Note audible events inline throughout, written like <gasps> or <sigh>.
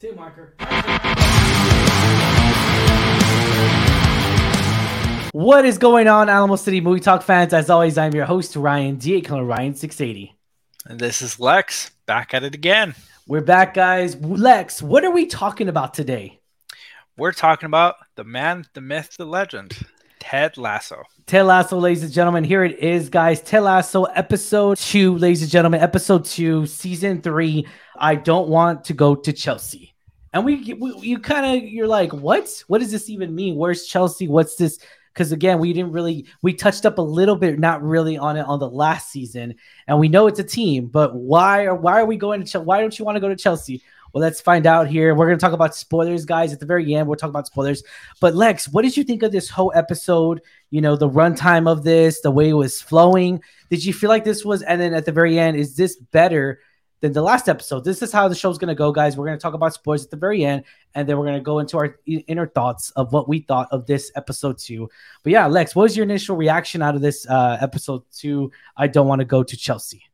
Two marker. What is going on, Alamo City Movie Talk fans? As always, I'm your host, Ryan D. Color Ryan 680. And this is Lex back at it again. We're back, guys. Lex, what are we talking about today? We're talking about the man, the myth, the legend, Ted Lasso. Ted Lasso, ladies and gentlemen. Here it is, guys. Ted Lasso, episode two, ladies and gentlemen. Episode two, season three. I don't want to go to Chelsea. And we, we you kind of, you're like, what? What does this even mean? Where's Chelsea? What's this? Because again, we didn't really, we touched up a little bit, not really on it on the last season. And we know it's a team, but why are why are we going to? Why don't you want to go to Chelsea? Well, let's find out here. We're going to talk about spoilers, guys. At the very end, we'll talk about spoilers. But Lex, what did you think of this whole episode? You know, the runtime of this, the way it was flowing. Did you feel like this was? And then at the very end, is this better than the last episode? This is how the show's going to go, guys. We're going to talk about spoilers at the very end, and then we're going to go into our inner thoughts of what we thought of this episode two. But yeah, Lex, what was your initial reaction out of this uh, episode two? I don't want to go to Chelsea.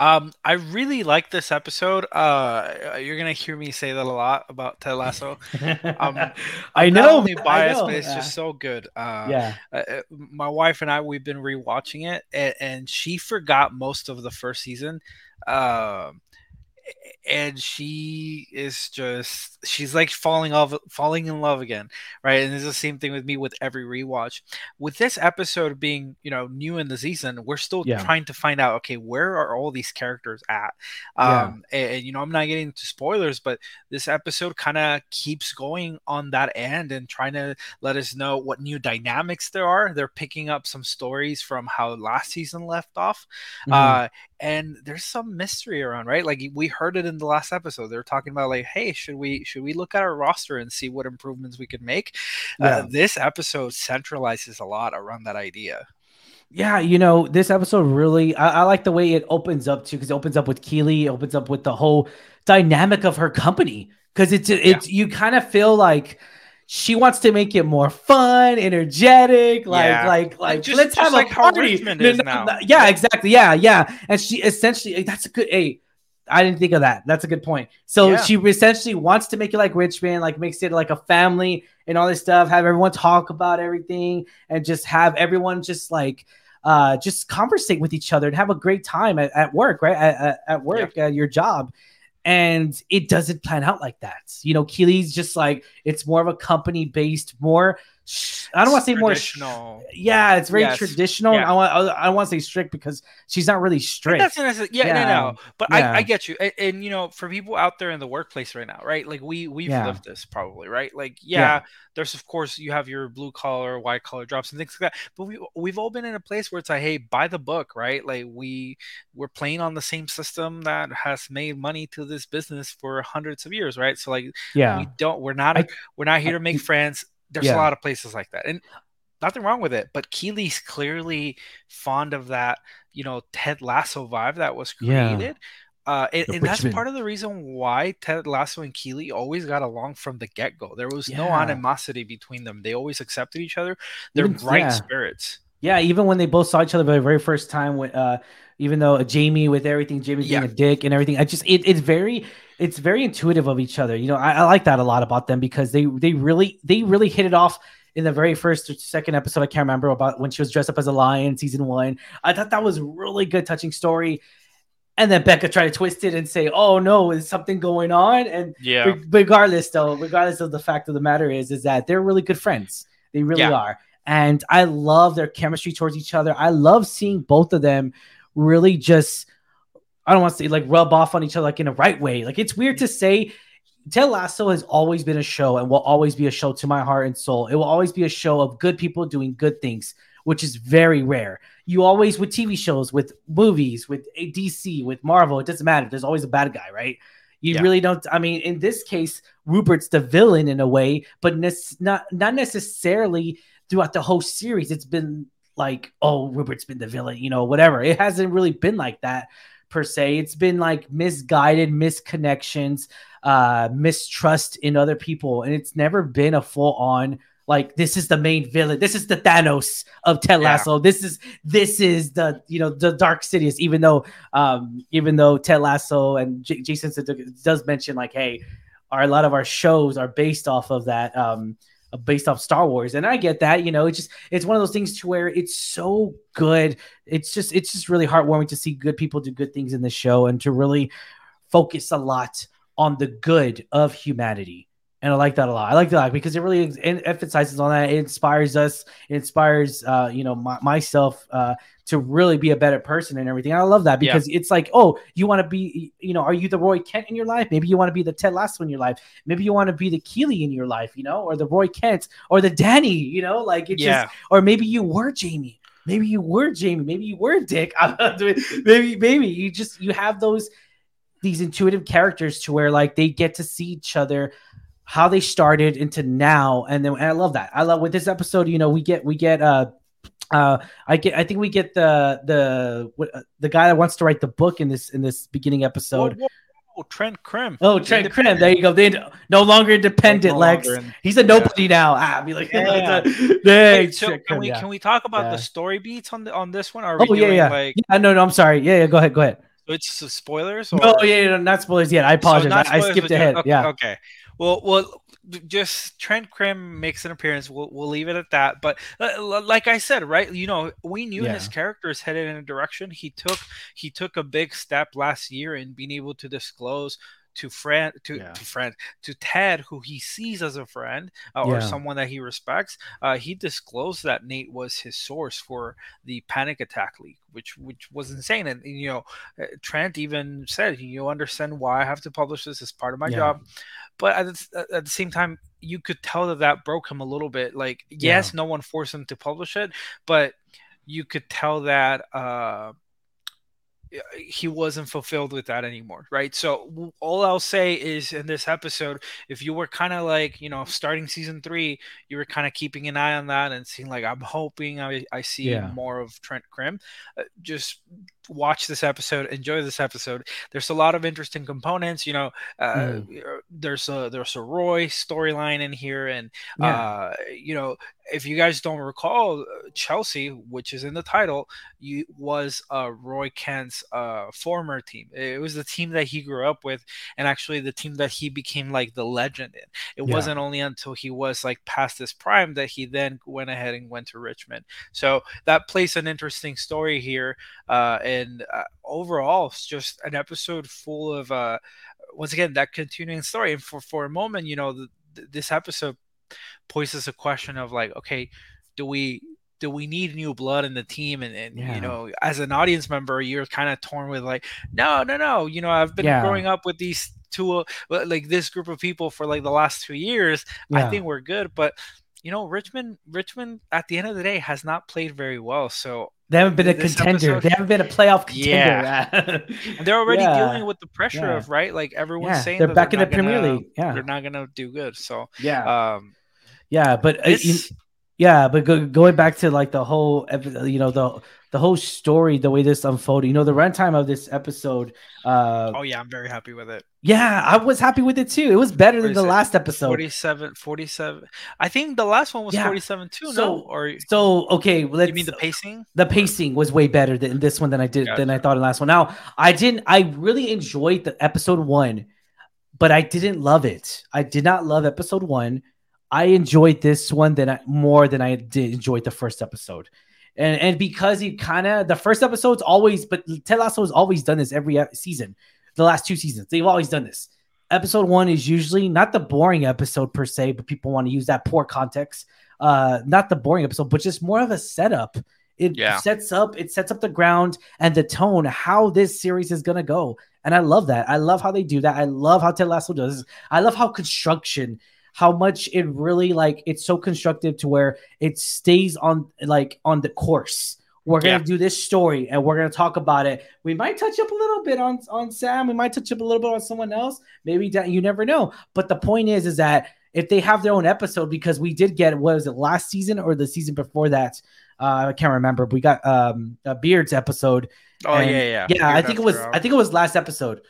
Um, I really like this episode. Uh, you're gonna hear me say that a lot about Ted Lasso. Um, <laughs> I know, only biased, know. but it's Yeah. just so good. Uh, yeah, uh, uh, my wife and I we've been rewatching it, and, and she forgot most of the first season. Um, and she is just she's like falling off falling in love again right and it's the same thing with me with every rewatch with this episode being you know new in the season we're still Yeah. trying to find out okay where are all these characters at Yeah. um and, and, you know i'm not getting into spoilers but this episode kind of keeps going on that end and trying to let us know what new dynamics there are they're picking up some stories from how last season left off Mhm. uh and there's some mystery around right? Like we heard it in the last episode. They're talking about like hey should we should we look at our roster and see what improvements we could make? Yeah. uh, this episode centralizes a lot around that idea. Yeah, you know, this episode really, I, I like the way it opens up too, because it opens up with Keeley, it opens up with the whole dynamic of her company. Because it's, it's, you kind of feel like she wants to make it more fun, energetic, like, Yeah. like, like, just- let's just have like a how party. Richmond No, is no, now. no, yeah, exactly. Yeah, yeah. And she essentially, that's a good, hey, I didn't think of that. That's a good point. So Yeah. she essentially wants to make it like Richmond, like makes it like a family and all this stuff, have everyone talk about everything and just have everyone just like, uh, just conversate with each other and have a great time at, at work, right? At, at, at work, at your job. And it doesn't plan out like that. You know, Keeley's just like, it's more of a company based, more, I don't want to say more, yeah, it's very Yes. traditional. Yeah. I want, I, I want to say strict because she's not really strict. That's necessarily, yeah, Yeah. no, no. But Yeah. I, I get you. And, and, you know, for people out there in the workplace right now, right? Like we we've lived this probably, right? Like, yeah, there's of course you have your blue collar, white collar jobs and things like that. But we we've all been in a place where it's like, hey, buy the book, right? Like we we're playing on the same system that has made money to this business for hundreds of years, right? So like yeah. we don't we're not I- we're not here I to make think- friends there's Yeah. a lot of places like that and nothing wrong with it but keeley's clearly fond of that you know ted lasso vibe that was Yeah. created uh, and, and that's part of the reason why Ted Lasso and Keeley always got along from the get go. There was no animosity between them. They always accepted each other. They're Even- bright yeah. spirits. Yeah, even when they both saw each other for the very first time, with uh, even though uh, Jamie with everything, Jamie being a dick and everything, I just it, it's very it's very intuitive of each other. You know, I, I like that a lot about them because they they really they really hit it off in the very first or second episode. I can't remember about when she was dressed up as a lion, season one. I thought that was really good, touching story. And then Becca tried to twist it and say, "Oh no, is something going on?" And Yeah. Re- regardless though regardless of the fact of the matter is is that they're really good friends they really Yeah. are and i love their chemistry towards each other i love seeing both of them really just i don't want to say like rub off on each other like in a right way like it's weird to say Ted Lasso has always been a show and will always be a show to my heart and soul. It will always be a show of good people doing good things, which is very rare. You always with TV shows, with movies, with DC, with Marvel, it doesn't matter. There's always a bad guy, right? You Yeah. really don't. I mean, in this case, Rupert's the villain in a way, but nec- not not necessarily throughout the whole series. It's been like, oh, Rupert's been the villain, you know, whatever. It hasn't really been like that per se. It's been like misguided, misconnections, uh, mistrust in other people, and it's never been a full on like this is the main villain. This is the Thanos of Ted Yeah. Lasso. This is this is the you know the Dark Sidious. Even though um even though Ted Lasso and J- Jason Sudeikis does mention like, hey, our a lot of our shows are based off of that um based off Star Wars. And I get that, you know, it's just it's one of those things to where it's so good. It's just it's just really heartwarming to see good people do good things in the show and to really focus a lot on the good of humanity. And I like that a lot. I like that because it really emphasizes on that. It inspires us. It inspires, uh, you know, my, myself uh, to really be a better person and everything. I love that because yeah. it's like, oh, you want to be, you know, are you the Roy Kent in your life? Maybe you want to be the Ted Lasso in your life. Maybe you want to be the Keeley in your life, you know, or the Roy Kent or the Dani, you know, like it's yeah. just, or maybe you were Jamie. Maybe you were Jamie. Maybe you were Dick. <laughs> maybe, maybe you just you have those these intuitive characters to where like they get to see each other how they started into now and then and I love that. I love with this episode, you know, we get we get uh uh I get I think we get the the the guy that wants to write the book in this in this beginning episode. Whoa, whoa, whoa. Trent Crimm. Oh, Trent Crimm. There you go. They no longer independent, no Lex. Longer in, He's a nobody yeah. now. Ah, be like, <laughs> yeah. hey, so can we yeah. can we talk about yeah. the story beats on the on this one? Are oh yeah, yeah. Like... yeah. No, no, I'm sorry. Yeah, yeah. Go ahead. Go ahead. It's spoilers. Or... No, yeah, yeah, not spoilers yet. I apologize. So I, I, skipped ahead. Okay, yeah. Okay. Well, well, just Trent Crimm makes an appearance. We'll, we'll leave it at that. But uh, like I said, right? You know, we knew yeah. his character is headed in a direction. He took he took a big step last year in being able to disclose to friend to, yeah. to friend to Ted, who he sees as a friend uh, or yeah. someone that he respects. Uh, he disclosed that Nate was his source for the panic attack leak, which which was insane. And you know, uh, Trent even said, "You understand why I have to publish this as part of my yeah. job." But at the, at the same time you could tell that that broke him a little bit like yes yeah. no one forced him to publish it but you could tell that uh he wasn't fulfilled with that anymore, right? So all I'll say is in this episode, if you were kind of like, you know, starting season three, you were kind of keeping an eye on that and seeing like, I'm hoping I, I see yeah. more of Trent Crimm. Uh, just watch this episode, enjoy this episode. There's a lot of interesting components. You know, uh, mm. there's a there's a Roy storyline in here, and yeah. uh, you know, if you guys don't recall, uh, Chelsea, which is in the title, you, was uh, Roy Kent's uh, former team. It was the team that he grew up with, and actually the team that he became like the legend in. It yeah. wasn't only until he was like past his prime that he then went ahead and went to Richmond. So that plays an interesting story here, uh, and uh, overall, it's just an episode full of uh, once again that continuing story. And for for a moment, you know, the, this episode poses a question of like, okay, do we do we need new blood in the team? And, and yeah. you know, as an audience member, you're kind of torn with like, no, no, no. You know, I've been yeah. growing up with these two, uh, like this group of people for like the last two years. Yeah. I think we're good, but you know, Richmond, Richmond, at the end of the day, has not played very well. So they haven't been a contender. Episode, they haven't been a playoff contender. Yeah. they're already yeah. dealing with the pressure yeah. of right, like everyone's yeah. saying they're back they're in the Premier gonna, League. Yeah, they're not gonna do good. So yeah, um, yeah, but uh, yeah, but go, going back to like the whole, you know, the the whole story, the way this unfolded, you know, the runtime of this episode. Uh, oh yeah, I'm very happy with it. Yeah, I was happy with it too. It was better than the last episode. 47, 47. I think the last one was yeah. 47 too. So, no, or so okay. Let's, you mean the pacing? The pacing was way better than this one than I did gotcha. than I thought in the last one. Now I didn't. I really enjoyed the episode one, but I didn't love it. I did not love episode one. I enjoyed this one than I, more than I did enjoyed the first episode. And and because he kind of the first episode's always, but Ted Lasso has always done this every season. The last two seasons, they've always done this. Episode one is usually not the boring episode per se, but people want to use that poor context. Uh, not the boring episode, but just more of a setup. It yeah. sets up, it sets up the ground and the tone, how this series is gonna go. And I love that. I love how they do that. I love how Ted Lasso does. I love how construction how much it really like it's so constructive to where it stays on like on the course. We're gonna yeah. do this story and we're gonna talk about it. We might touch up a little bit on on Sam. We might touch up a little bit on someone else. Maybe you never know. But the point is, is that if they have their own episode, because we did get what was it last season or the season before that? Uh, I can't remember. We got um a Beards episode. Oh yeah, yeah, yeah. I think it was. I think it was last episode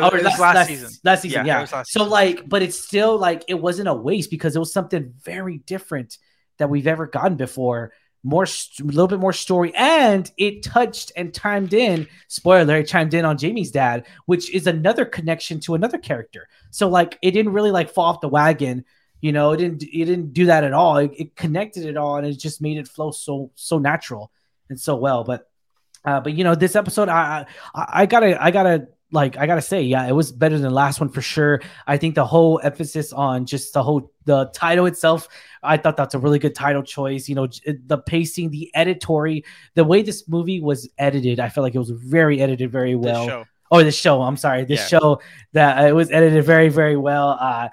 but, last, last, last, season. Last season, yeah. yeah. Last so season. like, but it's still like it wasn't a waste because it was something very different that we've ever gotten before. more a little bit more story and it touched and timed in spoiler it chimed in on jamie's dad which is another connection to another character so like it didn't really like fall off the wagon you know it didn't it didn't do that at all it, it connected it all and it just made it flow so so natural and so well but uh but you know this episode i i, I gotta i gotta like I gotta say, yeah, it was better than the last one for sure. I think the whole emphasis on just the whole the title itself, I thought that's a really good title choice. You know, the pacing, the editory, the way this movie was edited, I felt like it was very edited very well. Oh, the show. I'm sorry, this yeah. show that uh, it was edited very very well. Uh,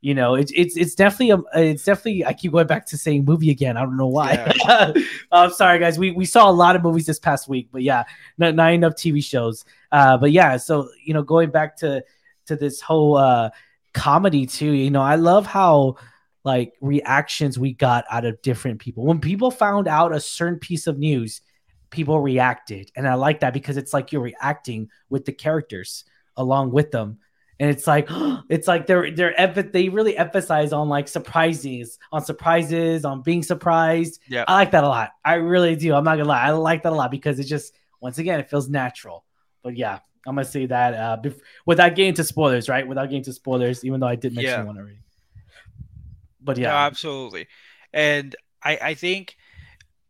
you know, it's it's it's definitely a it's definitely I keep going back to saying movie again. I don't know why. Yeah. <laughs> I'm sorry, guys. We we saw a lot of movies this past week, but yeah, not, not enough TV shows. Uh, but yeah, so you know, going back to to this whole uh comedy too, you know, I love how like reactions we got out of different people. When people found out a certain piece of news, people reacted. And I like that because it's like you're reacting with the characters along with them and it's like <gasps> it's like they're they're they really emphasize on like surprises on surprises on being surprised. Yeah. I like that a lot. I really do. I'm not gonna lie. I like that a lot because it just once again it feels natural. But yeah i'm gonna say that uh bef- without getting to spoilers right? Without getting to spoilers even though i did mention yeah. one already. But yeah. no, absolutely. And i i think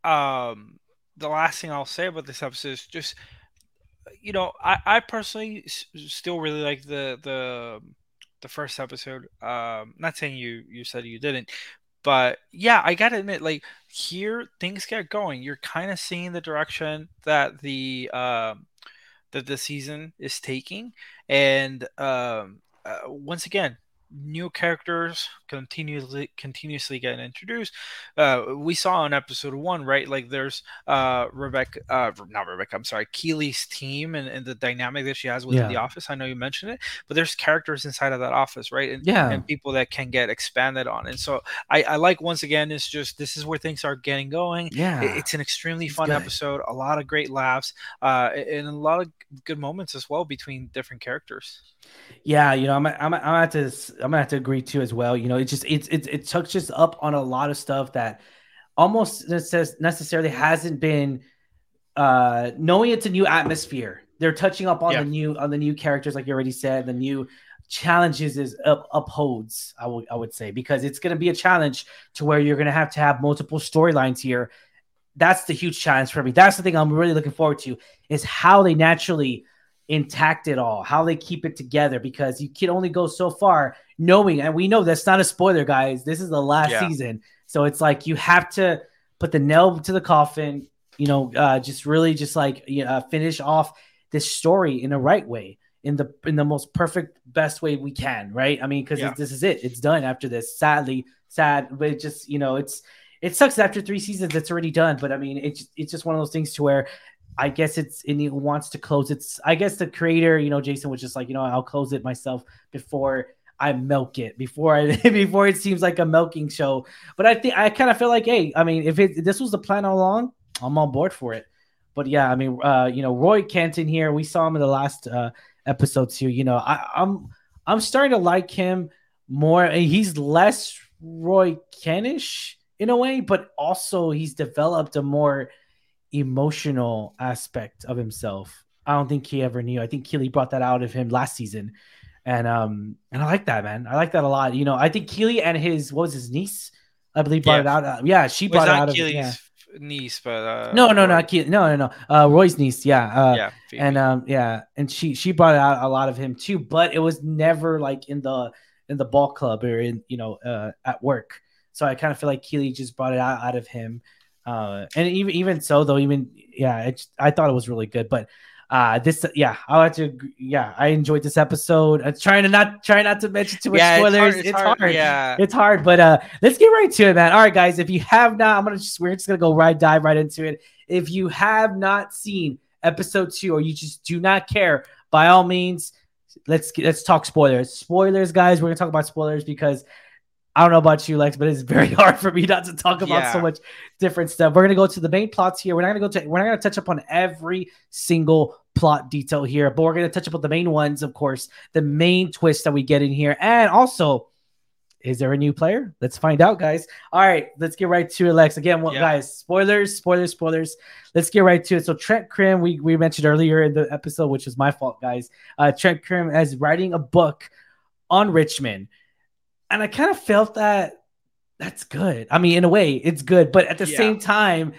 um the last thing i'll say about this episode is just you know, I, I personally s- still really like the the the first episode. Um, not saying you you said you didn't, but yeah, I gotta admit, like here things get going. You're kind of seeing the direction that the um that the season is taking, and um, uh, once again, new characters continuously continuously getting introduced. Uh, we saw in episode one, right? Like there's uh, Rebecca, uh, not Rebecca. I'm sorry, Keeley's team and, and the dynamic that she has within yeah. the office. I know you mentioned it, but there's characters inside of that office, right? And yeah, and people that can get expanded on. And so I, I like once again, it's just this is where things are getting going. Yeah, it, it's an extremely fun good. episode. A lot of great laughs, uh, and a lot of good moments as well between different characters. Yeah, you know, I'm I'm I'm gonna have to I'm gonna have to agree too as well. You know, it just it's it it touches up on a lot of stuff that almost necessarily hasn't been uh knowing it's a new atmosphere. They're touching up on yeah. the new on the new characters, like you already said, the new challenges is up, upholds. I would I would say because it's going to be a challenge to where you're going to have to have multiple storylines here. That's the huge challenge for me. That's the thing I'm really looking forward to is how they naturally intact it all, how they keep it together, because you can only go so far knowing, and we know that's not a spoiler, guys. This is the last yeah. season. So it's like you have to put the nail to the coffin, you know, uh, just really just like you know, finish off this story in the right way, in the in the most perfect, best way we can, right? I mean, because yeah. this is it. It's done after this. Sadly, sad, but it just, you know, it's it sucks after three seasons it's already done but i mean it's it's just one of those things to where I guess it's and it wants to close its. I guess the creator, you know, Jason was just like, you know, I'll close it myself before I milk it before I <laughs> before it seems like a milking show. But I think I kind of feel like, hey, I mean, if it this was the plan all along, I'm on board for it. But yeah, I mean, uh, you know, Roy Kenton here, we saw him in the last uh, episodes here. You know, I, I'm I'm starting to like him more. He's less Roy Kenish in a way, but also he's developed a more emotional aspect of himself. I don't think he ever knew. I think Keeley brought that out of him last season. And um and I like that, man. I like that a lot. You know, I think Keeley and his what was his niece, I believe brought yeah. it out. Uh, yeah, she brought it out Keeley's of yeah. niece, but uh, no, no, no, Keeley, no, no, no. Uh, Roy's niece, yeah, uh, yeah, Phoebe. and um, yeah, and she she brought out a lot of him too, but it was never like in the in the ball club or in you know uh, at work. So I kind of feel like Keeley just brought it out, out of him. Uh, and even even so, though, even yeah, it, I thought it was really good. But uh, this yeah, I'll have to yeah, I enjoyed this episode. I'm trying to not try not to mention too much yeah, spoilers. It's, hard, it's, it's hard, hard, Yeah, it's hard. But uh, let's get right to it, man. All right, guys, if you have not, I'm gonna just we're just gonna go right dive right into it. If you have not seen episode two, or you just do not care, by all means, let's let's talk spoilers. Spoilers, guys. We're gonna talk about spoilers because I don't know about you, Lex, but it's very <laughs> hard for me not to talk about yeah. so much different stuff. We're gonna go to the main plots here. We're not gonna go to we're not gonna touch upon every single plot detail here, but we're gonna touch upon the main ones, of course, the main twist that we get in here, and also Is there a new player? Let's find out, guys. All right, let's get right to it, Lex. Again, Yeah. guys, spoilers, spoilers, spoilers. Let's get right to it. So Trent Crimm, we, we mentioned earlier in the episode, which was my fault, guys. Uh, Trent Crimm is writing a book on Richmond. And I kind of felt that that's good. I mean, in a way, it's good, but at the Yeah. same time,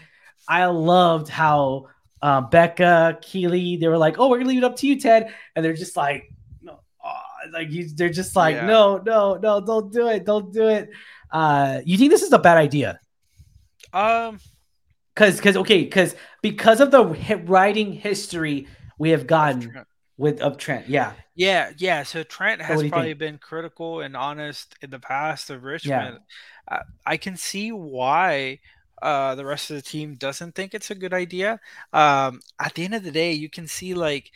I loved how um, Becca, Keeley, they were like, "Oh, we're gonna leave it up to you, Ted," and they're just like, "No, uh, like you, they're just like, Yeah. no, no, no, don't do it, don't do it." Uh, you think this is a bad idea? Um, Because, because, okay, because because of the writing history we have gotten with of Trent, yeah, Yeah, yeah. So Trent has you probably think? been critical and honest in the past of Richmond. Uh, I can see why uh, the rest of the team doesn't think it's a good idea. Um, at the end of the day, you can see like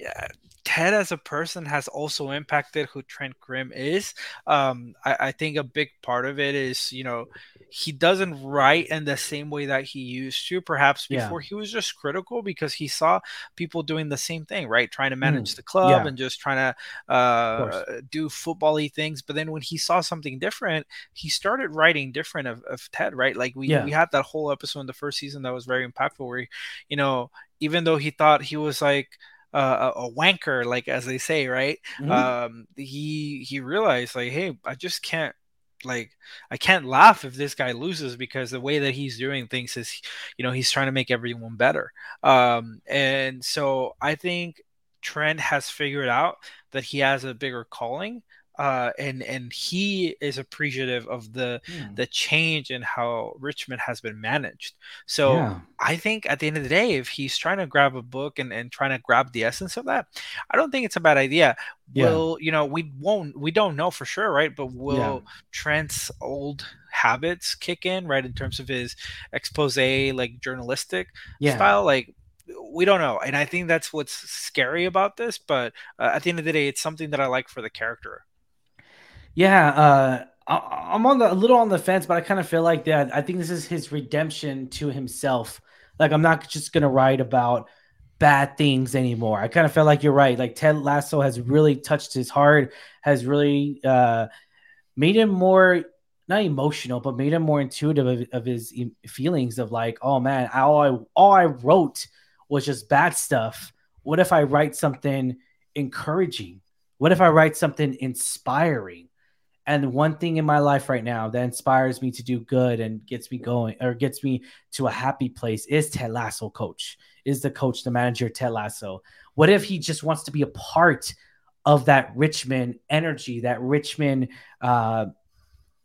yeah, Ted as a person has also impacted who Trent Crimm is. Um, I, I think a big part of it is, you know, he doesn't write in the same way that he used to. Perhaps Yeah. before he was just critical because he saw people doing the same thing, right? Trying to manage the club Mm. yeah. and just trying to uh, do football-y things. But then when he saw something different, he started writing different of, of Ted, right? Like we, Yeah. we had that whole episode in the first season that was very impactful where, you know, even though he thought he was like uh, a, a wanker, like as they say, right? Mhm. Um, he he realized like, hey, I just can't like I can't laugh if this guy loses because the way that he's doing things is, you know, he's trying to make everyone better. Um, and so I think Trent has figured out that he has a bigger calling. Uh, and and he is appreciative of the Hmm. the change in how Richmond has been managed. So yeah, I think at the end of the day, if he's trying to grab a book and, and trying to grab the essence of that, I don't think it's a bad idea. Yeah. Will you know we won't we don't know for sure, right? But will Trent's old habits kick in, right? In terms of his expose, like journalistic yeah. style, like we don't know. And I think that's what's scary about this. But uh, at the end of the day, it's something that I like for the character. Yeah, uh, I, I'm on the a little on the fence, but I kind of feel like that. I think this is his redemption to himself. Like I'm not just gonna write about bad things anymore. I kind of feel like you're right. Like Ted Lasso has really touched his heart, has really uh, made him more not emotional, but made him more intuitive of, of his e- feelings of like, oh man, all I all I wrote was just bad stuff. What if I write something encouraging? What if I write something inspiring? And one thing in my life right now that inspires me to do good and gets me going or gets me to a happy place is Ted Lasso coach, is the coach, the manager, Ted Lasso. What if he just wants to be a part of that Richmond energy, that Richmond uh,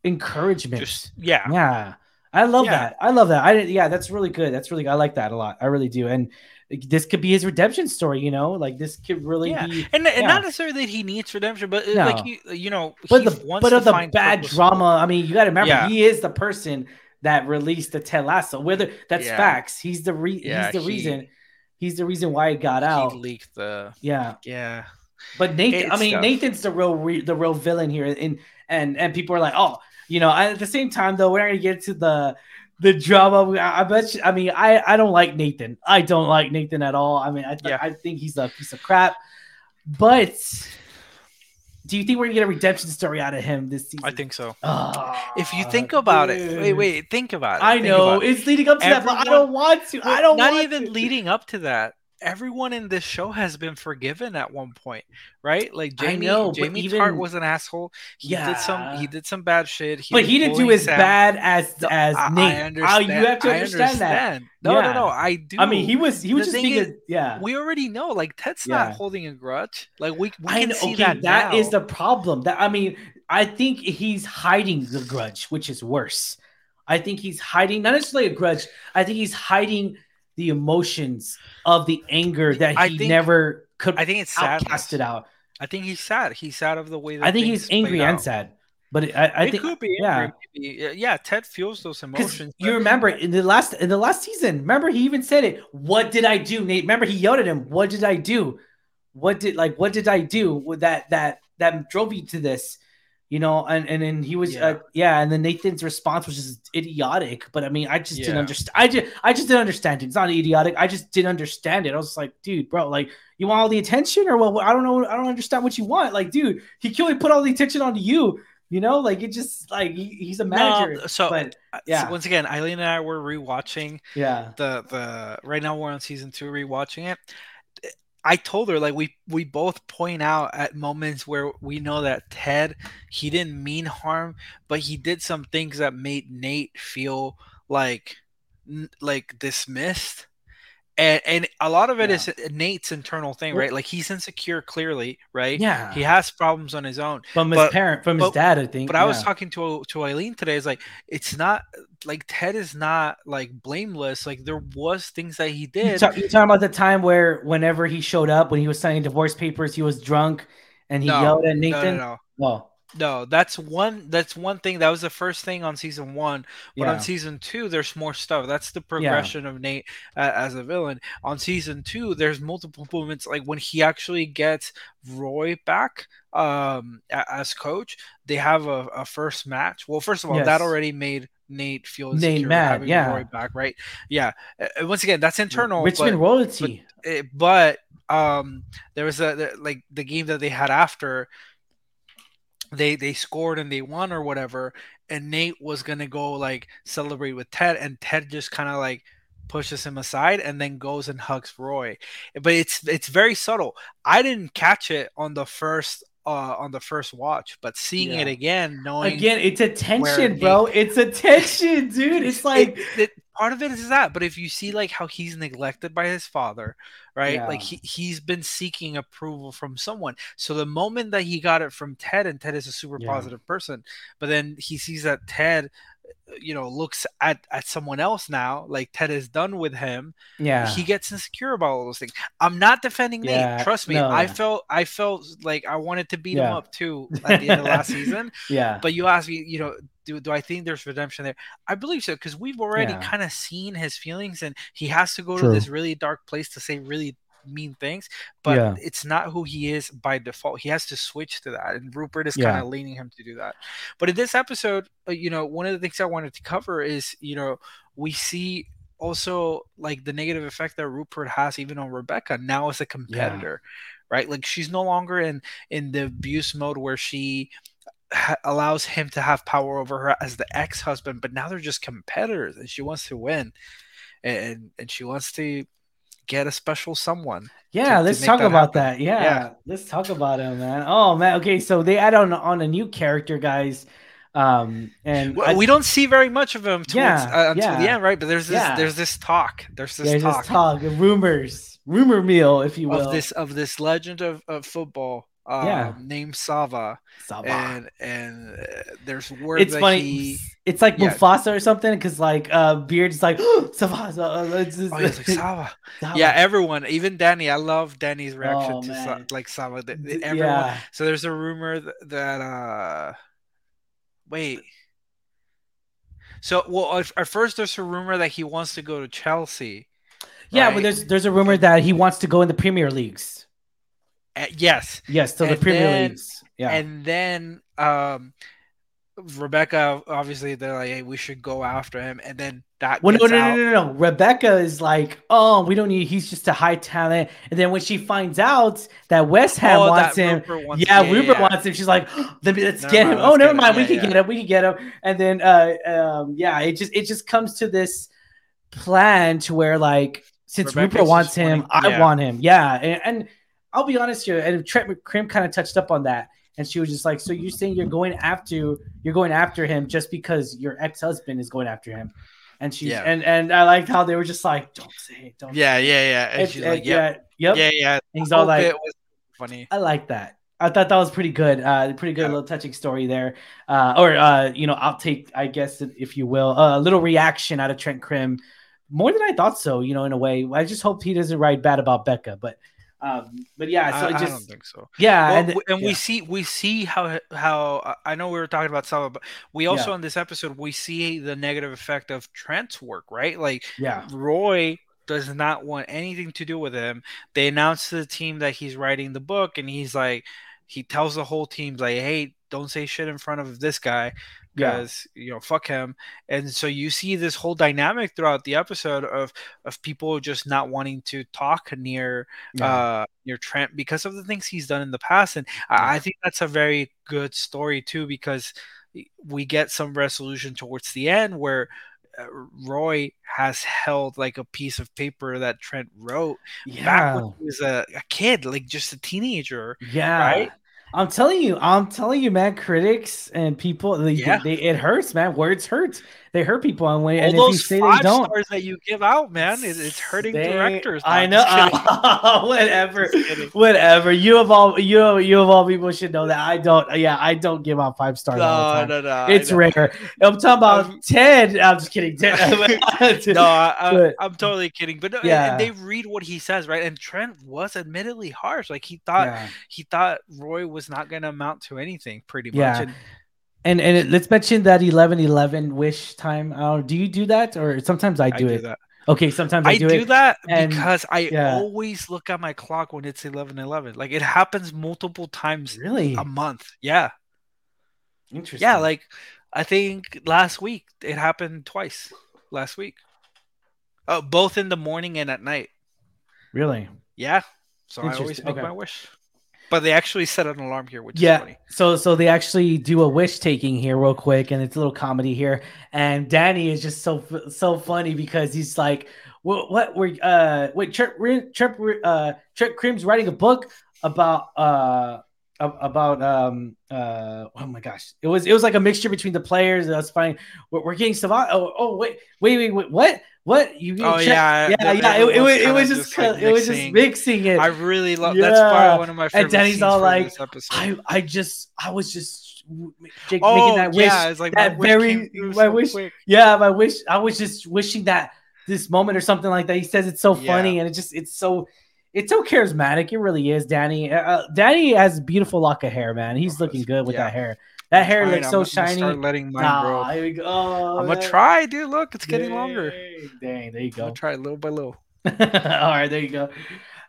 encouragement? Just yeah, yeah. I love Yeah. that. I love that. I didn't, yeah, that's really good. That's really good. I like that a lot. I really do. And this could be his redemption story, you know, like this could really Yeah. be and, and Yeah. not necessarily that he needs redemption, but uh, No. like you, you know, but he the but of the bad drama. I mean, you got to remember Yeah. he is the person that released the Ted Lasso. Whether that's facts, he's the re- he's the he- reason. He's the reason why it got out. leaked the Yeah, yeah. but Nathan. I mean, tough. Nathan's the real re- the real villain here, and and and people are like, oh, you know. At the same time, though, we're not gonna get to the the drama. I bet. You, I mean, I I don't like Nathan. I don't like Nathan at all. I mean, I th- Yeah. I think he's a piece of crap. But do you think we're gonna get a redemption story out of him this season? I think so. Ah, If you think about it, wait, wait, think about it. I know it. it's leading up to that, but I don't want to. I don't not want even to. leading up to that. Everyone in this show has been forgiven at one point, right? Like I Jamie, know, Jamie even- Tartt was an asshole. He did some, he did some bad shit. He but he didn't do as Sam. bad as as I, Nate. I Oh, understand. you have to I understand, that. understand. No, Yeah. no, no. I do. I mean, he was he was The just being is, a, yeah. We already know, like Ted's Yeah. not holding a grudge. Like we, we I can know, see okay, that. that now. is the problem. That I mean, I think he's hiding the grudge, which is worse. I think he's hiding not necessarily a grudge. I think he's hiding the emotions of the anger that he think- never could I think it's sad. outcast it out. I think he's sad. He's sad of the way that I think he's angry and out. sad. But it, I, I it think could be yeah. angry. Yeah, yeah, Ted feels those emotions. you remember in the last in the last season, remember he even said it. What did I do, Nate? Remember he yelled at him. What did I do? What did like what did I do with that that that drove you to this? You know, and and then he was yeah, Yeah. uh, yeah and then Nathan's response was just idiotic. But I mean, I just didn't understand. I just I just didn't understand it. It's not idiotic. I just didn't understand it. I was like, dude, bro, like you want all the attention or what? I don't know. I don't understand what you want. Like, dude, he only put all the attention onto you You know, like it just like he, he's a manager. No, so, but uh, so yeah. once again, Eileen and I were rewatching yeah, the the right now we're on season two rewatching it. I told her like we we both point out at moments where we know that Ted he didn't mean harm, but he did some things that made Nate feel like like dismissed. And and a lot of it Yeah. is Nate's internal thing, right? Like he's insecure clearly, right? yeah. He has problems on his own. from his but- parent, from his dad, I think. But I was talking to to Eileen today. Is like it's not like Ted is not like blameless. Like there was things that he did. talk, you talking about the time where whenever he showed up when he was signing divorce papers, he was drunk and he No, yelled at no, Nathan. no, no, Well, no. That's one. That's one thing. That was the first thing on season one. But yeah. on season two, there's more stuff. That's the progression of Nate uh, as a villain. On season two, there's multiple moments like when he actually gets Roy back um, as coach. They have a, a first match. Well, first of all, Yes. that already made Nate feel Nate mad, having yeah. Roy back, right? Yeah. Uh, once again, that's internal. Richmond but, royalty. eh, but um, there was a the- like the game that they had after they they scored and they won or whatever and Nate was gonna go like celebrate with Ted and Ted just kind of like pushes him aside and then goes and hugs Roy. But it's it's very subtle. I didn't catch it on the first uh on the first watch but seeing it again knowing Again, it's attention, Nate- bro. It's attention, <laughs> dude. It's like it, it- part of it is that but if you see like how he's neglected by his father right like he, he's been seeking approval from someone so the moment that he got it from ted and ted is a super Yeah. positive person but then he sees that ted you know looks at at someone else now like ted is done with him yeah. he gets insecure about all those things i'm not defending Yeah, nate trust me no, i felt i felt like i wanted to beat him up too at the end of last <laughs> season yeah. but you asked me, you know, do, do I think there's redemption there? I believe so because we've already Yeah. kind of seen his feelings, and he has to go True. to this really dark place to say really mean things. But Yeah. it's not who he is by default. He has to switch to that, and Rupert is Yeah. kind of leaning him to do that. But in this episode, uh, you know, one of the things I wanted to cover is, you know, we see also like the negative effect that Rupert has even on Rebecca now as a competitor, right? Like she's no longer in in the abuse mode where she ha- allows him to have power over her as the ex-husband but now they're just competitors and she wants to win and and she wants to get a special someone Yeah, to let's make talk that about happen. that. Yeah, Yeah. let's talk about him, man. Oh man, okay, so they add on on a new character, guys. Um, and well, I- we don't see very much of him towards, Yeah, uh, until the end right but there's this Yeah. there's this talk there's this there's talk, this talk, rumors, rumor meal, if you will. of this of this legend of, of football um, Yeah. named Zava Zava. and and uh, there's words. it's that funny. he It's like Yeah. Mufasa or something, because like uh, Beard's like <gasps> Zava. Zava," it's just- oh like <laughs> Zava Zava. yeah everyone even Dani I love Dani's reaction Oh, to Sa- like Zava the- the- everyone yeah. So there's a rumor that, that uh wait. So well at, at first there's a rumor that he wants to go to Chelsea. Yeah, right? but there's there's a rumor that he wants to go in the Premier Leagues. Uh, yes. Yes, to the Premier then- Leagues. Yeah. And then um Rebecca obviously they're like hey we should go after him and then that Well, no, no, out. no, no, no. Rebecca is like, oh, we don't need. He's just a high talent. And then when she finds out that West Ham Oh, wants him, wants- yeah, yeah, Rupert yeah. wants him. She's like, me let's Never get mind, him. let's Oh, never him. mind. we Yeah, can get him. We can get him. And then, uh, um, yeah, it just it just comes to this plan to where like since Rebecca's Rupert wants him, wanting- I yeah. want him. Yeah, and, and I'll be honest here. And Trent McCrim kind of touched up on that. And she was just like, "So you're saying you're going after you're going after him just because your ex husband is going after him?" And she's Yeah. and and I liked how they were just like, "Don't say it, don't." Yeah, say it." yeah, yeah. And she's uh, like, yep, yeah, yep. yeah, yeah. And he's all like, funny. I like that. I thought that was pretty good. Uh, pretty good Yeah. little touching story there. Uh, or uh, you know, I'll take, I guess, if you will, a little reaction out of Trent Crimm. More than I thought so. You know, in a way. I just hope he doesn't write bad about Becca. But, um, but yeah. So I, it I just don't think so. yeah, Well, and, w- and yeah. we see we see how how I know we were talking about Zava, but we also Yeah. in this episode we see the negative effect of Trent's work, right? Like yeah, Roy does not want anything to do with him. They announce to the team that he's writing the book, and he's like, he tells the whole team like, "Hey, don't say shit in front of this guy Yeah. because you know fuck him and so you see this whole dynamic throughout the episode of of people just not wanting to talk near uh near Trent because of the things he's done in the past and I, I think that's a very good story too because we get some resolution towards the end where uh, Roy has held like a piece of paper that Trent wrote yeah. back when he was a, a kid, like just a teenager. Yeah. Right? I'm telling you, I'm telling you, man. Critics and people, they, Yeah. they, it hurts, man. Words hurt. They hurt people, and when All and if you those five stars that you give out, man, it, it's hurting they- directors. No, I know. <laughs> whatever, whatever. You of all, you you of all people should know that I don't. Yeah, I don't give out five stars. all the No, time. no, no. It's rare. I'm talking about Um, Ted. I'm just kidding. <laughs> Ted. <laughs> no, I, I'm totally kidding. But no, and- Yeah. and they read what he says, right? And Trent was admittedly harsh. Like he thought Yeah. he thought Roy was not going to amount to anything, pretty much. Yeah. And And and it, let's mention that 11 11 wish time. Uh, do you do that or sometimes I I do, do it? that. Okay, sometimes I, I do, do, that and- because I yeah. always look at my clock when it's 11 11. Like it happens multiple times Really a month. Yeah. interesting. Yeah. Like I think last week it happened twice. Last week. Uh, both in the morning and at night. really. Yeah. So I always make okay. my wish. But they actually set an alarm here, which is Yeah. funny. So so they actually do a wish taking here real quick, and it's a little comedy here. And Dani is just so so funny because he's like, "What? What? We're uh wait, Trip Trip uh Trip Crimm's writing a book about uh." About um uh oh my gosh it was it was like a mixture between the players that's fine we're, we're getting out oh oh wait wait wait wait what what you Oh, check- yeah, yeah yeah it, was, it was just, like, it was just mixing. it I really love that's Yeah. probably one of my favorite Dani's scenes all like. I I just I was just Jake, oh, making that wish. yeah, it's like that my very- my so wish- quick. Yeah, my wish. I was just wishing that this moment or something like that. He says it's so Yeah. funny and it just it's so it's so charismatic. It really is. Dani. Uh, Uh, Dani has beautiful lock of hair, man. He's looking good with Yeah. that hair. That hair Fine, looks I'm so gonna shiny. Start letting mine Nah, grow. here we go. Oh, I'm gonna try, dude. Look, it's getting longer. Dang, Dang, there you I'm go. gonna try little by little. <laughs> All right, there you go.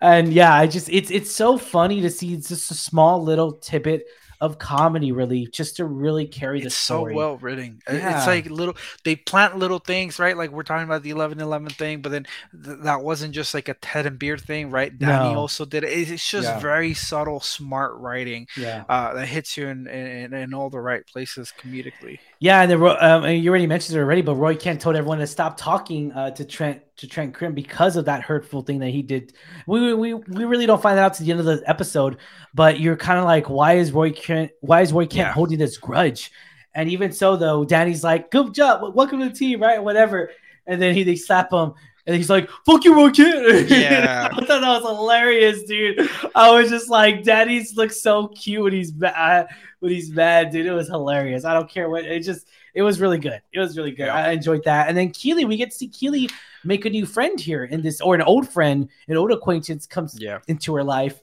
And yeah, I just it's it's so funny to see it's just a small little tidbit of comedy relief just to really carry the It's so well written. Uh, Yeah. It's like little. They plant little things, right? Like we're talking about the 11-11 thing, but then th- that wasn't just like a Ted and Beard thing, right? Dani No. also did it. It's just Yeah. very subtle, smart writing Yeah. uh, that hits you in, in in all the right places comedically. Yeah, and, the, um, and you already mentioned it already, but Roy Kent told everyone to stop talking uh, to Trent to Trent Crimm because of that hurtful thing that he did. We we we really don't find that out to the end of the episode, but you're kind of like, why is Roy Kent? Why is Roy Kent Yeah. holding this grudge? And even so, though, Dani's like, "Good job, welcome to the team, right? Whatever." And then he they slap him, and he's like, "Fuck you, Kent." <laughs> Yeah. I thought that was hilarious, dude. I was just like, "Daddy's looks so cute when he's mad. Uh, when he's mad, dude, it was hilarious. I don't care what it just. It was really good. It was really good. Yeah. I enjoyed that. And then Keeley, we get to see Keeley make a new friend here in this, or an old friend, an old acquaintance comes Yeah. into her life,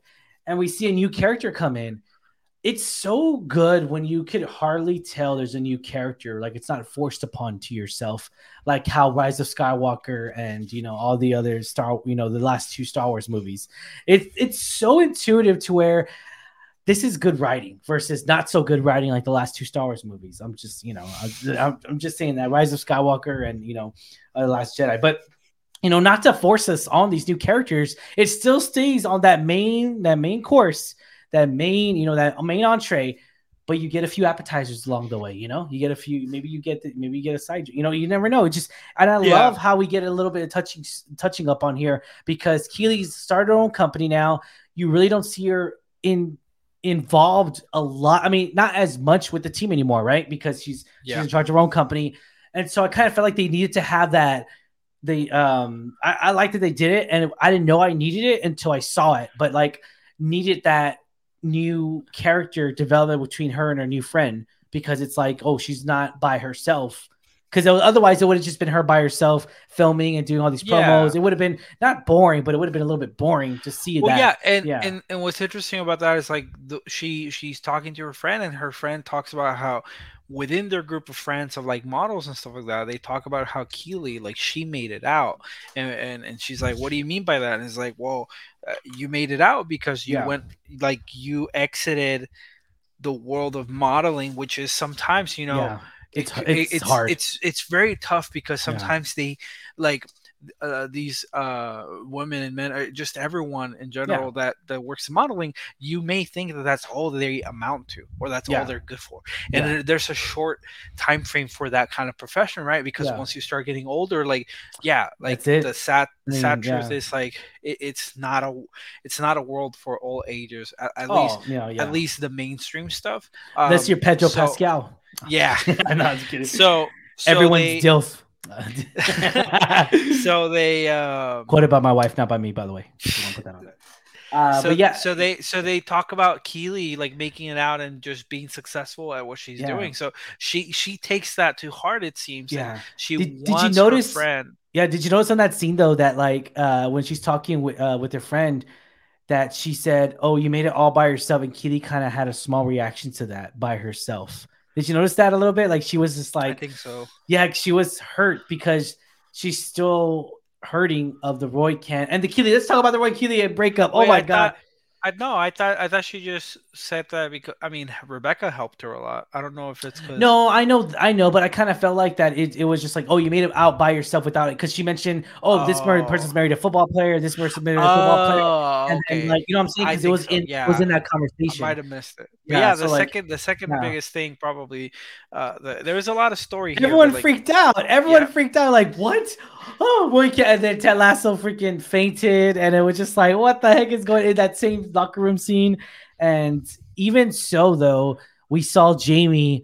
and we see a new character come in. It's so good when you could hardly tell there's a new character, like it's not forced upon to yourself, like how Rise of Skywalker and you know all the other Star, you know the last two Star Wars movies. It it's so intuitive to where this is good writing versus not so good writing like the last two Star Wars movies. I'm just you know I'm, I'm just saying that Rise of Skywalker and you know uh, The Last Jedi, but you know not to force us on these new characters. It still stays on that main that main course, that main you know that main entree. But you get a few appetizers along the way, you know. You get a few, maybe you get, the, maybe you get a side, you know. You never know. It just, and I Yeah. love how we get a little bit of touching, touching up on here because Keeley's started her own company now. You really don't see her in involved a lot. I mean, not as much with the team anymore, right? Because she's Yeah. she's in charge of her own company, and so I kind of felt like they needed to have that. They um, I, I like that they did it, and I didn't know I needed it until I saw it, but like needed that new character development between her and her new friend because it's like, oh, she's not by herself. Because otherwise, it would have just been her by herself filming and doing all these Yeah. promos. It would have been not boring, but it would have been a little bit boring to see Well, that. yeah, and, yeah. and and what's interesting about that is like the, she she's talking to her friend, and her friend talks about how within their group of friends of like models and stuff like that, they talk about how Keeley like she made it out, and and, and she's like, "What do you mean by that?" And it's like, "Well, uh, you made it out because you Yeah. went like you exited." the world of modeling, which is sometimes you know. yeah. It's, it- it's, it's hard. It's it's very tough because Yeah. sometimes they like uh, these uh, women and men, uh, just everyone in general that that works in modeling. You may think that that's all they amount to, or that's Yeah. all they're good for. And Yeah. there's a short time frame for that kind of profession, right? Because Yeah. once you start getting older, like yeah, like the sad mean, sad truth yeah. is like it, it's not a it's not a world for all ages. At, at oh, least yeah, yeah. at least the mainstream stuff. Unless Um, you're Pedro so- Pascal. Yeah. <laughs> I'm not kidding. So, so Everyone's they, DILF. <laughs> so they um Quoted by my wife, not by me, by the way. Put that on. Uh, so but yeah, so they so they talk about Keeley like making it out and just being successful at what she's Yeah. doing. So she she takes that to heart. It seems. yeah. She Did- did you notice- friend. Yeah, did you notice on that scene though that like uh when she's talking with uh with her friend that she said, "Oh, you made it all by yourself," and Kitty kind of had a small reaction to that by herself. Did you notice that a little bit? Like she was just like, I think so. yeah, she was hurt because she's still hurting of the Roy can and the Keeley. Let's talk about the Roy Keeley breakup. Oh, oh Wait, my I god, thought- I know. I thought I thought she just said that because I mean Rebecca helped her a lot. I don't know if it's 'cause- No, I know, I know, but I kind of felt like that. It, it was just like, oh, you made it out by yourself without it, because she mentioned, oh, this Oh. person's married a football player, this person's married a football player, Oh, and then, okay. like you know what I'm saying? Because it was so, in yeah. it was in that I conversation. might have missed it. Yeah, yeah, so, the like, second the second yeah. biggest thing probably uh the, there was a lot of story here. Everyone like, freaked out. Everyone freaked out. Like what? Oh, boy! And then Ted Lasso freaking fainted, and it was just like, what the heck is going in that same locker room scene? And even so, though, we saw Jamie,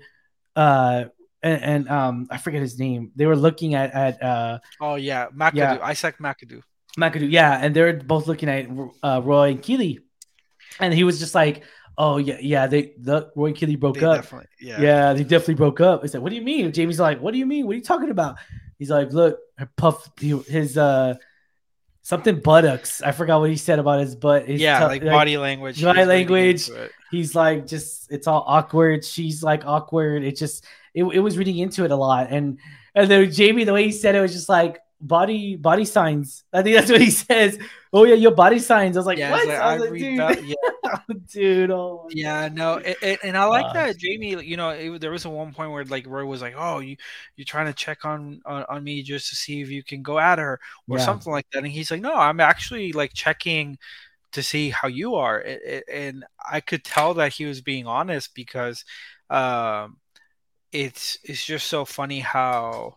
uh, and, and um, I forget his name. They were looking at at uh Oh yeah, McAdoo, Yeah. Isaac McAdoo. McAdoo, yeah, and they're both looking at uh, Roy and Keeley, and he was just like, "Oh yeah, yeah, they the Roy and Keeley broke They up. definitely, yeah. Yeah. they definitely broke up." I said, "What do you mean?" Jamie's like, "What do you mean? What are you talking about?" He's like, "Look, puff, his uh, something buttocks. I forgot what he said about his butt. His yeah, tu- like body language. body he's language. He's like, just it's all awkward. She's like awkward. It just it, it was reading into it a lot, and and then Jamie, the way he said it was just like body body signs. I think that's what he <laughs> says. Oh yeah, your body signs. I was like, yeah, what? like, I I like, read dude, that. Yeah, <laughs> dude. Oh yeah, no, it, it, and I like Uh, that Jamie. You know, it, there was a one point where like Roy was like, "Oh, you you're trying to check on, on on me just to see if you can go at her or Yeah. something like that," and he's like, "No, I'm actually like checking." to see how you are It- it- and i could tell that he was being honest because um it's it's just so funny how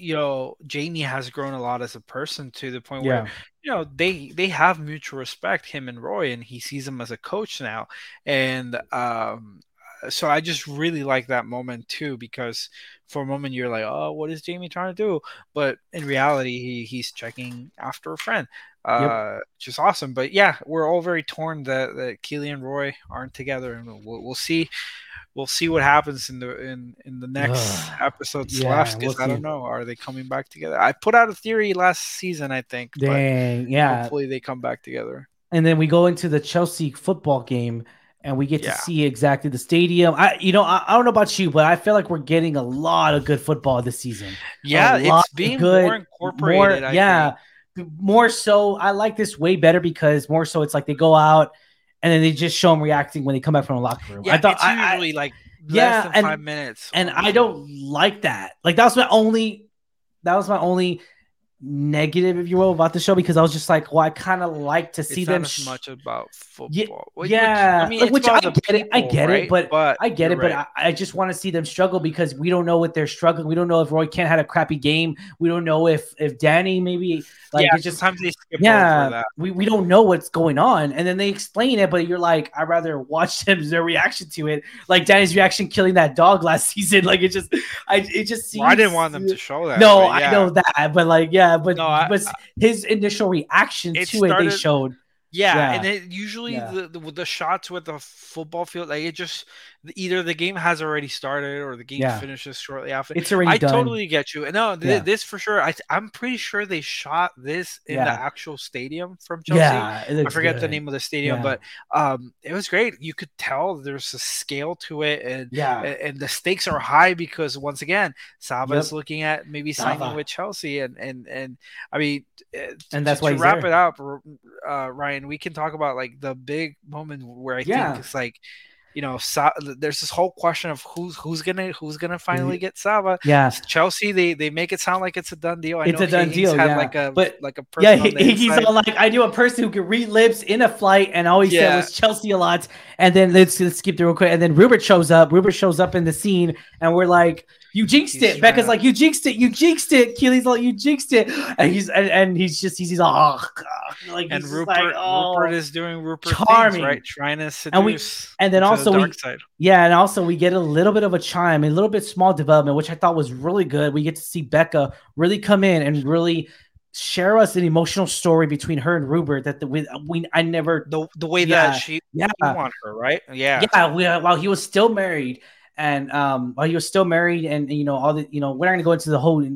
you know jamie has grown a lot as a person to the point where Yeah, you know they they have mutual respect him and roy and he sees him as a coach now. And um so i just really like that moment too because for a moment you're like oh what is jamie trying to do? But in reality he, he's checking after a friend uh which is awesome. But yeah we're all very torn that that Keeley and roy aren't together and we'll, we'll see we'll see what happens in the in in the next Ugh. episodes Yeah, left 'cause we'll i don't know are they coming back together i put out a theory last season i think but dang, yeah. hopefully they come back together And then we go into the Chelsea football game, and we get Yeah. to see exactly the stadium. I, you know, I, I don't know about you, but I feel like we're getting a lot of good football this season. yeah it's being good- more incorporated I yeah, think. more so. I like this way better because more so it's like they go out and then they just show them reacting when they come back from the locker room. yeah I thought, it's I, I- usually like Yeah, less than and- five minutes and I don't like that. Like that was my only, that was my only negative, if you will, about the show because I was just like, well, I kind of like to see it's them. sh- much about football Ye- which- yeah, I mean, like, which I get it, I people, get it, right? but I get it, you're but. I, I just want to see them struggle because we don't know what they're struggling. We don't know if Roy Kent had a crappy game. We don't know if if Dani maybe like yeah, it's just sometimes they skip yeah, over that. we, we don't know what's going on. And then they explain it, but you're like, I'd rather watch <laughs> them their reaction to it. Like Dani's reaction killing that dog last <laughs> season. Like it just I it just seems Well, I didn't want them to show that. No, yeah. I know that, but like yeah, but No, I- but his initial reaction It to it they showed. Yeah, Yeah. and it usually Yeah. the, the the shots with the football field, like it just either the game has already started or the game Yeah. finishes shortly after. It's already I done. totally get you. And no, th- Yeah. this for sure. I I'm pretty sure they shot this in Yeah. the actual stadium from Chelsea. yeah, I forget the name of the stadium, but um, it was great. You could tell there's a scale to it, and Yeah. and the stakes are high because once again, Zava is Yep. looking at maybe signing Zava. with Chelsea, and and and I mean, uh, And that's to, why to wrap there. it up, uh, Ryan. We can talk about like the big moment where I think it's like you know, Sa- there's this whole question of who's who's gonna who's gonna mm-hmm. finally get Zava. Yeah, Chelsea they they make it sound like it's a done deal. I it's know a done deal. Had Yeah, like a but like a yeah, person on the he's all like, I knew a person who could read lips in a flight, and all he said was Chelsea a lot. And then let's, let's skip through real quick. And then Rupert shows up. Rupert shows up in the scene, and we're like, "You jinxed He's it." Becca's to- like, "You jinxed it. You jinxed it." Keeley's like, "You jinxed it," and he's and, and he's just he's, he's all oh, God. like and he's Rupert, like, oh. Rupert is doing Rupert Charming. things, right? Trying to And we- and then also the we- side. Yeah, and also we get a little bit of a chime, a little bit small development, which I thought was really good. We get to see Becca really come in and really share us an emotional story between her and Rupert that the, we, we I never the the way Yeah, that she yeah want her, right? Yeah. yeah we, while he was still married and um while he was still married and you know all the you know we're not gonna go into the whole we're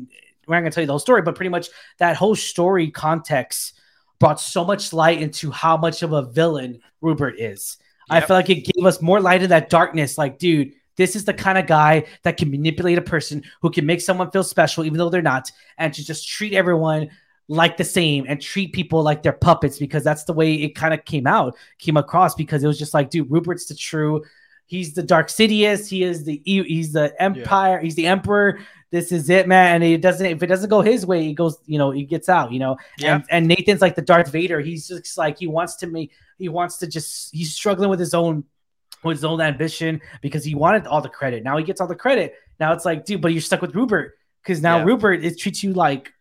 not gonna tell you the whole story but pretty much that whole story context brought so much light into how much of a villain Rupert is. I Yep. feel like it gave us more light in that darkness. Like, dude, this is the kind of guy that can manipulate a person who can make someone feel special, even though they're not, and to just treat everyone like the same and treat people like they're puppets because that's the way it kind of came out, came across because it was just like, dude, Rupert's the true. He's the Darth Sidious. He is the he's the Empire. He's the Emperor. This is it, man. And it doesn't if it doesn't go his way, he goes, you know, he gets out, you know. Yeah. And, and Nathan's like the Darth Vader. He's just like he wants to make he wants to just he's struggling with his own with his own ambition because he wanted all the credit. Now he gets all the credit. Now it's like, dude, but you're stuck with Rupert because now Yeah. Rupert it treats you like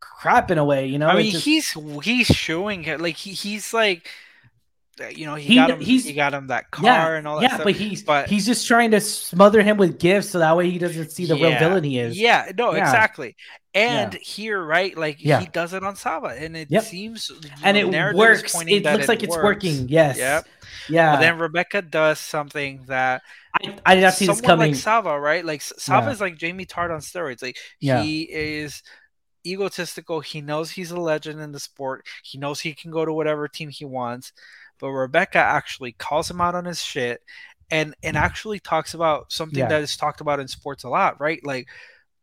crap in a way, you know. I mean, just- he's he's showing it like he, he's like, you know, he, He- got him he's- he got him that car yeah, and all that yeah, stuff. but he's but- he's just trying to smother him with gifts so that way he doesn't see the real villain he is. Yeah, no, Yeah. exactly. And here, right, like Yeah. he does it on Zava, and it Yep. seems and know, it works. It looks like it's works. working. Yes. Yep. Yeah. But then Rebecca does something that I, I did not see this coming. like Zava, right? Like Zava Yeah. is like Jamie Tartt on steroids. Like Yeah. he is egotistical. He knows he's a legend in the sport. He knows he can go to whatever team he wants. But Rebecca actually calls him out on his shit and and mm. actually talks about something Yeah. that is talked about in sports a lot, right? Like,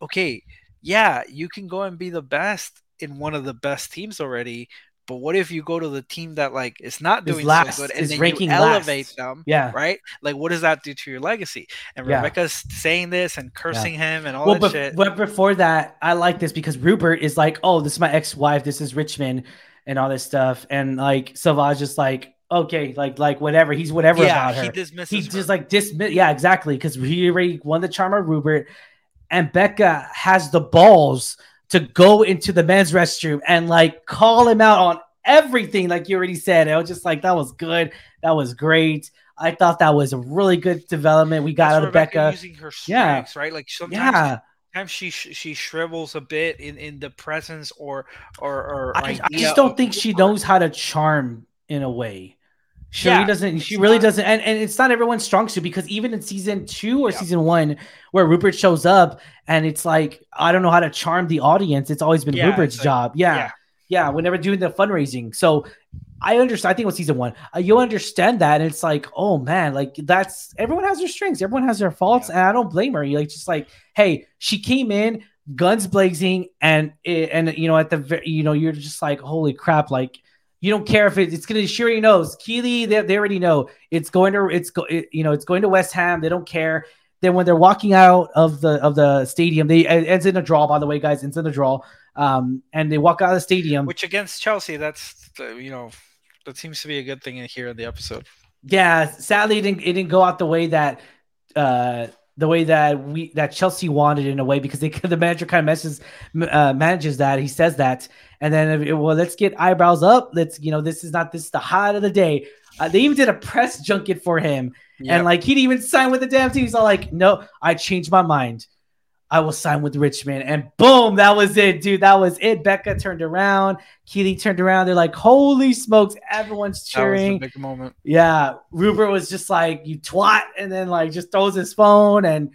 okay, yeah, you can go and be the best in one of the best teams already. But what if you go to the team that like is not doing last, so good and is then ranking you elevate last. them? yeah. right? Like, what does that do to your legacy? And Yeah. Rebecca's saying this and cursing him and all Well, that but, shit. but before that, I like this because Rupert is like, oh, this is my ex-wife, this is Richmond, and all this stuff, and like Savage is like, okay, like like whatever, he's whatever yeah, about her. he dismisses. He her. just like dismiss, yeah, exactly, because he already won the charm of Rupert, and Becca has the balls to go into the men's restroom and like call him out on everything, like you already said. I was just like, that was good, that was great. I thought that was a really good development we got That's out of Becca. using her Yeah. right? Like sometimes, Yeah, sometimes she sh- she shrivels a bit in in the presence or or or I, I just don't think she knows how to charm in a way. She Yeah, doesn't. She really not- doesn't, and, and it's not everyone's strong suit because even in season two or Yeah. season one, where Rupert shows up, and it's like I don't know how to charm the audience. It's always been Yeah, Rupert's like- job. Yeah, yeah. yeah. Whenever doing the fundraising, so I understand. I think it was season one. Uh, you understand that, and it's like, oh man, like that's everyone has their strengths, everyone has their faults, and I don't blame her. You like just like, hey, she came in guns blazing, and it, and you know at the you know you're just like, holy crap, like you don't care if it, it's gonna. She already knows. Keeley, they, they already know it's going to. It's go. It, you know, it's going to West Ham. They don't care. Then when they're walking out of the of the stadium, they it ends in a draw. By the way, guys, ends in a draw. Um, and they walk out of the stadium. Which against Chelsea, that's the, you know that seems to be a good thing in here in the episode. Yeah, sadly, it didn't, it didn't go out the way that uh, the way that we that Chelsea wanted in a way because they <laughs> the manager kind of messes uh, manages that he says that and then it- well let's get eyebrows up. Let's you know this is not this is the hot of the day. Uh, they even did a press junket for him. And like he didn't even sign with the damn team. He's all like no I changed my mind. I will sign with Richmond. And boom that was it dude. That was it. Becca turned around. Keeley turned around. They're like holy smokes. Everyone's cheering. Big moment. yeah, Rupert was just like you twat, and then like just throws his phone, and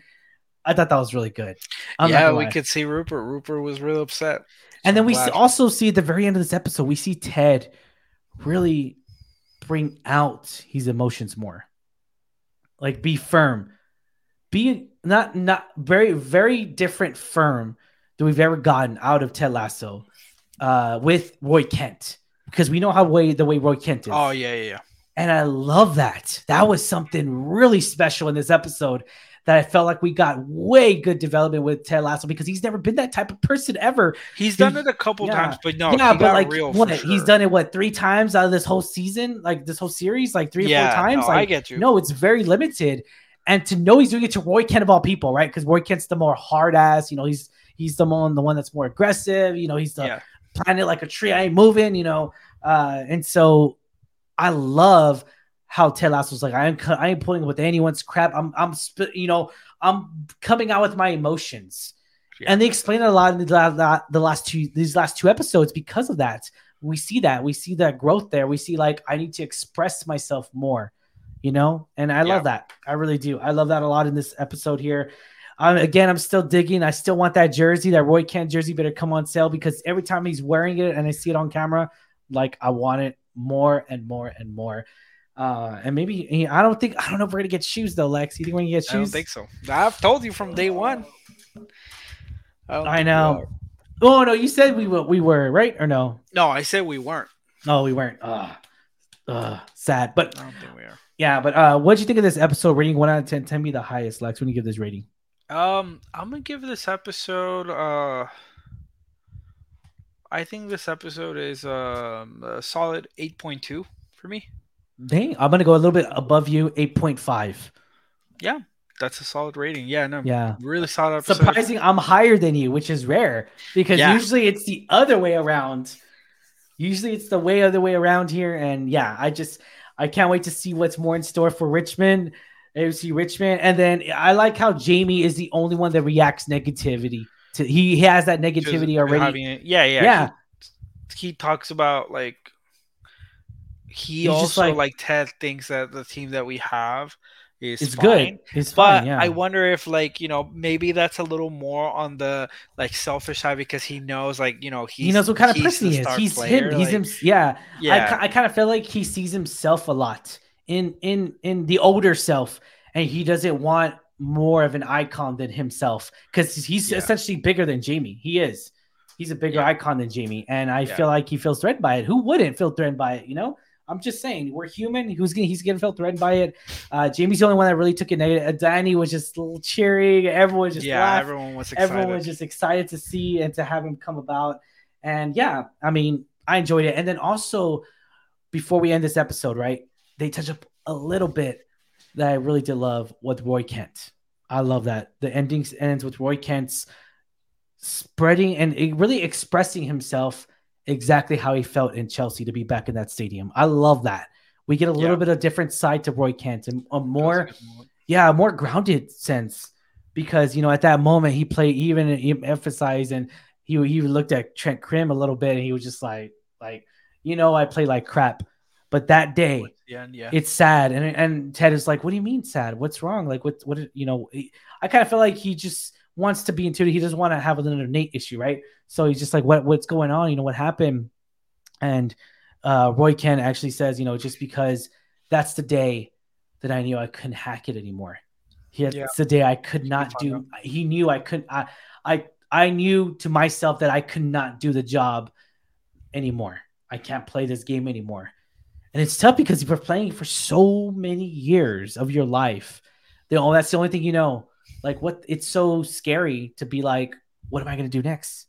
I thought that was really good. I'm yeah, we could see Rupert. Rupert was real upset. And then we Glad. s- also see at the very end of this episode, we see Ted really bring out his emotions more. Like be firm, be not not very very different firm than we've ever gotten out of Ted Lasso uh, with Roy Kent because we know how way the way Roy Kent is. Oh yeah, yeah, yeah. And I love that. That was something really special in this episode that I felt like we got way good development with Ted Lasso because he's never been that type of person ever. He's done it a couple yeah. times, but no, yeah, but like real what for he's done it what three times out of this whole season, like this whole series, like three or four times. no, I get you. No, it's very limited. And to know he's doing it to Roy Kent of all people, right? Because Roy Kent's the more hard ass, you know, he's he's the one the one that's more aggressive, you know, he's the Yeah. planning it like a tree, I ain't moving, you know. Uh, and so I love how Ted was like, I ain't I ain't pulling with anyone's crap. I'm I'm sp- you know, I'm coming out with my emotions. Yeah. And they explain it a lot in the, la- la- the last two these last two episodes because of that. We see that. We see that growth there. We see like I need to express myself more, you know? And I love that. I really do. I love that a lot in this episode here. Um, again, I'm still digging. I still want that jersey, that Roy Kent jersey better come on sale because every time he's wearing it and I see it on camera, like I want it more and more and more. Uh, and maybe I don't think I don't know if we're gonna get shoes though, Lex. You think we're gonna get shoes? I don't think so. I've told you from day one. don't I know. Oh no, you said we were we were right or no? No, I said we weren't. No, we weren't. Uh, uh sad. But I don't think we are. yeah, but uh what'd you think of this episode rating one out of ten? Ten be the highest, Lex, when you give this rating. Um, I'm gonna give this episode. Uh, I think this episode is um, a solid 8.2 for me. Dang, I'm gonna go a little bit above you, 8.5. Yeah, That's a solid rating. Yeah, no, Yeah. really solid episode. Surprising, I'm higher than you, which is rare because Yeah. usually it's the other way around. Usually it's the way other way around here. And yeah, I just I can't wait to see what's more in store for Richmond, AFC Richmond. And then I like how Jamie is the only one that reacts negativity to he has that negativity already. having yeah, yeah, yeah. He, he talks about like he He's also like- like, Ted thinks that the team that we have is It's fine. good. It's But fine. Yeah. I wonder if like you know maybe that's a little more on the like selfish side because he knows like you know he's, he knows what kind of person he is. He's player, him. He's like, him. Yeah. Yeah, I, I kind of feel like he sees himself a lot in in in the older self, and he doesn't want more of an icon than himself because he's Yeah. essentially bigger than Jamie. He is. He's a bigger Yeah. icon than Jamie, and I feel like he feels threatened by it. Who wouldn't feel threatened by it? You know. I'm just saying, we're human. Who's gonna he's gonna feel threatened by it? Uh, Jamie's the only one that really took it negative. Uh, Dani was just a little cheering. Everyone was just yeah. laughing Everyone was excited. everyone was just excited to see and to have him come about. And yeah, I mean, I enjoyed it. And then also, before we end this episode, right, they touch up a little bit that I really did love with Roy Kent. I love that the ending ends with Roy Kent's spreading and really expressing himself exactly how he felt in Chelsea to be back in that stadium. I love that. We get a little Yeah. bit of different side to Roy Kent and a more yeah, a more grounded sense because you know at that moment he played even he emphasized and he he looked at Trent Crimm a little bit and he was just like like you know I play like crap, but that day end, yeah. it's sad and and Ted is like, what do you mean sad? What's wrong? Like what what you know? I kind of feel like he just wants to be in. He doesn't want to have another Nate issue, right? So he's just like, what what's going on? You know what happened? And uh, Roy Kent actually says, you know, just because that's the day that I knew I couldn't hack it anymore. He Yeah. it's the day I could not do. He knew I couldn't. I I I knew to myself that I could not do the job anymore. I can't play this game anymore. And it's tough because you've been playing for so many years of your life. You know, that's the only thing you know. Like what it's so scary to be like, what am I gonna do next?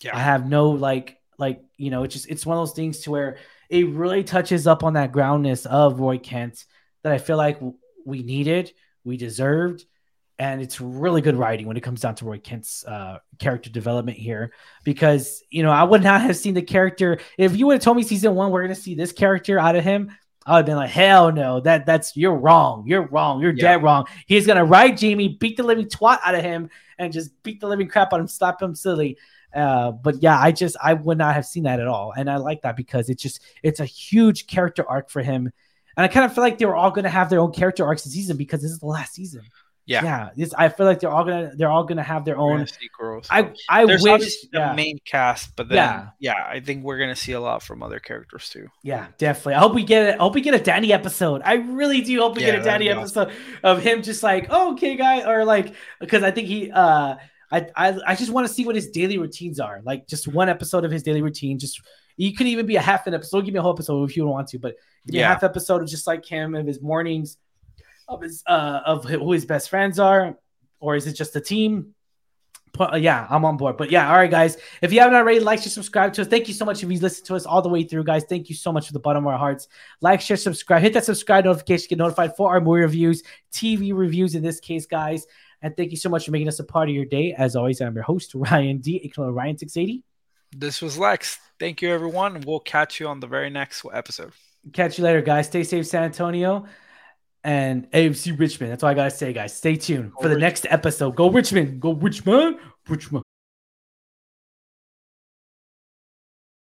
Yeah. I have no like like you know, it's just it's one of those things to where it really touches up on that groundness of Roy Kent that I feel like we needed, we deserved, and it's really good writing when it comes down to Roy Kent's uh, character development here. Because you know, I would not have seen the character if you would have told me season one we're gonna see this character out of him. I would have been like, hell no, that that's you're wrong, you're wrong, you're Yeah. dead wrong. He's gonna ride Jamie, beat the living twat out of him, and just beat the living crap out of him, slap him silly. Uh, but yeah, I just I would not have seen that at all, and I like that because it's just it's a huge character arc for him, and I kind of feel like they were all to have their own character arcs this season because this is the last season. Yeah. yeah. This I feel like they're all gonna they're all gonna have their own. growth. I I There's wish obviously the yeah, main cast, but then Yeah. yeah. I think we're gonna see a lot from other characters too. yeah definitely. I hope we get it. I hope we get a Dani episode. I really do hope we Yeah, get a Dani episode of him just like oh, okay guy or like because I think he uh I, I, I just want to see what his daily routines are. Like just one episode of his daily routine. Just You could even be a half an episode. Give me a whole episode if you want to, but Yeah. a half episode of just like him of his mornings, of his uh of who his best friends are, or is it just a team? But, uh, yeah, I'm on board. But yeah, all right, guys. If you haven't already, like, share, subscribe to us. Thank you so much if you listened to us all the way through, guys. Thank you so much from the bottom of our hearts. Like, share, subscribe. Hit that subscribe notification to get notified for our movie reviews, TV reviews in this case, guys. And thank you so much for making us a part of your day. As always, I'm your host, Ryan D. aka Ryan680. This was Lex. Thank you, everyone. We'll catch you on the very next episode. Catch you later, guys. Stay safe, San Antonio. And AFC Richmond. That's all I gotta say, guys. Stay tuned Go for the next episode. Go Richmond. Go Richmond. Richmond.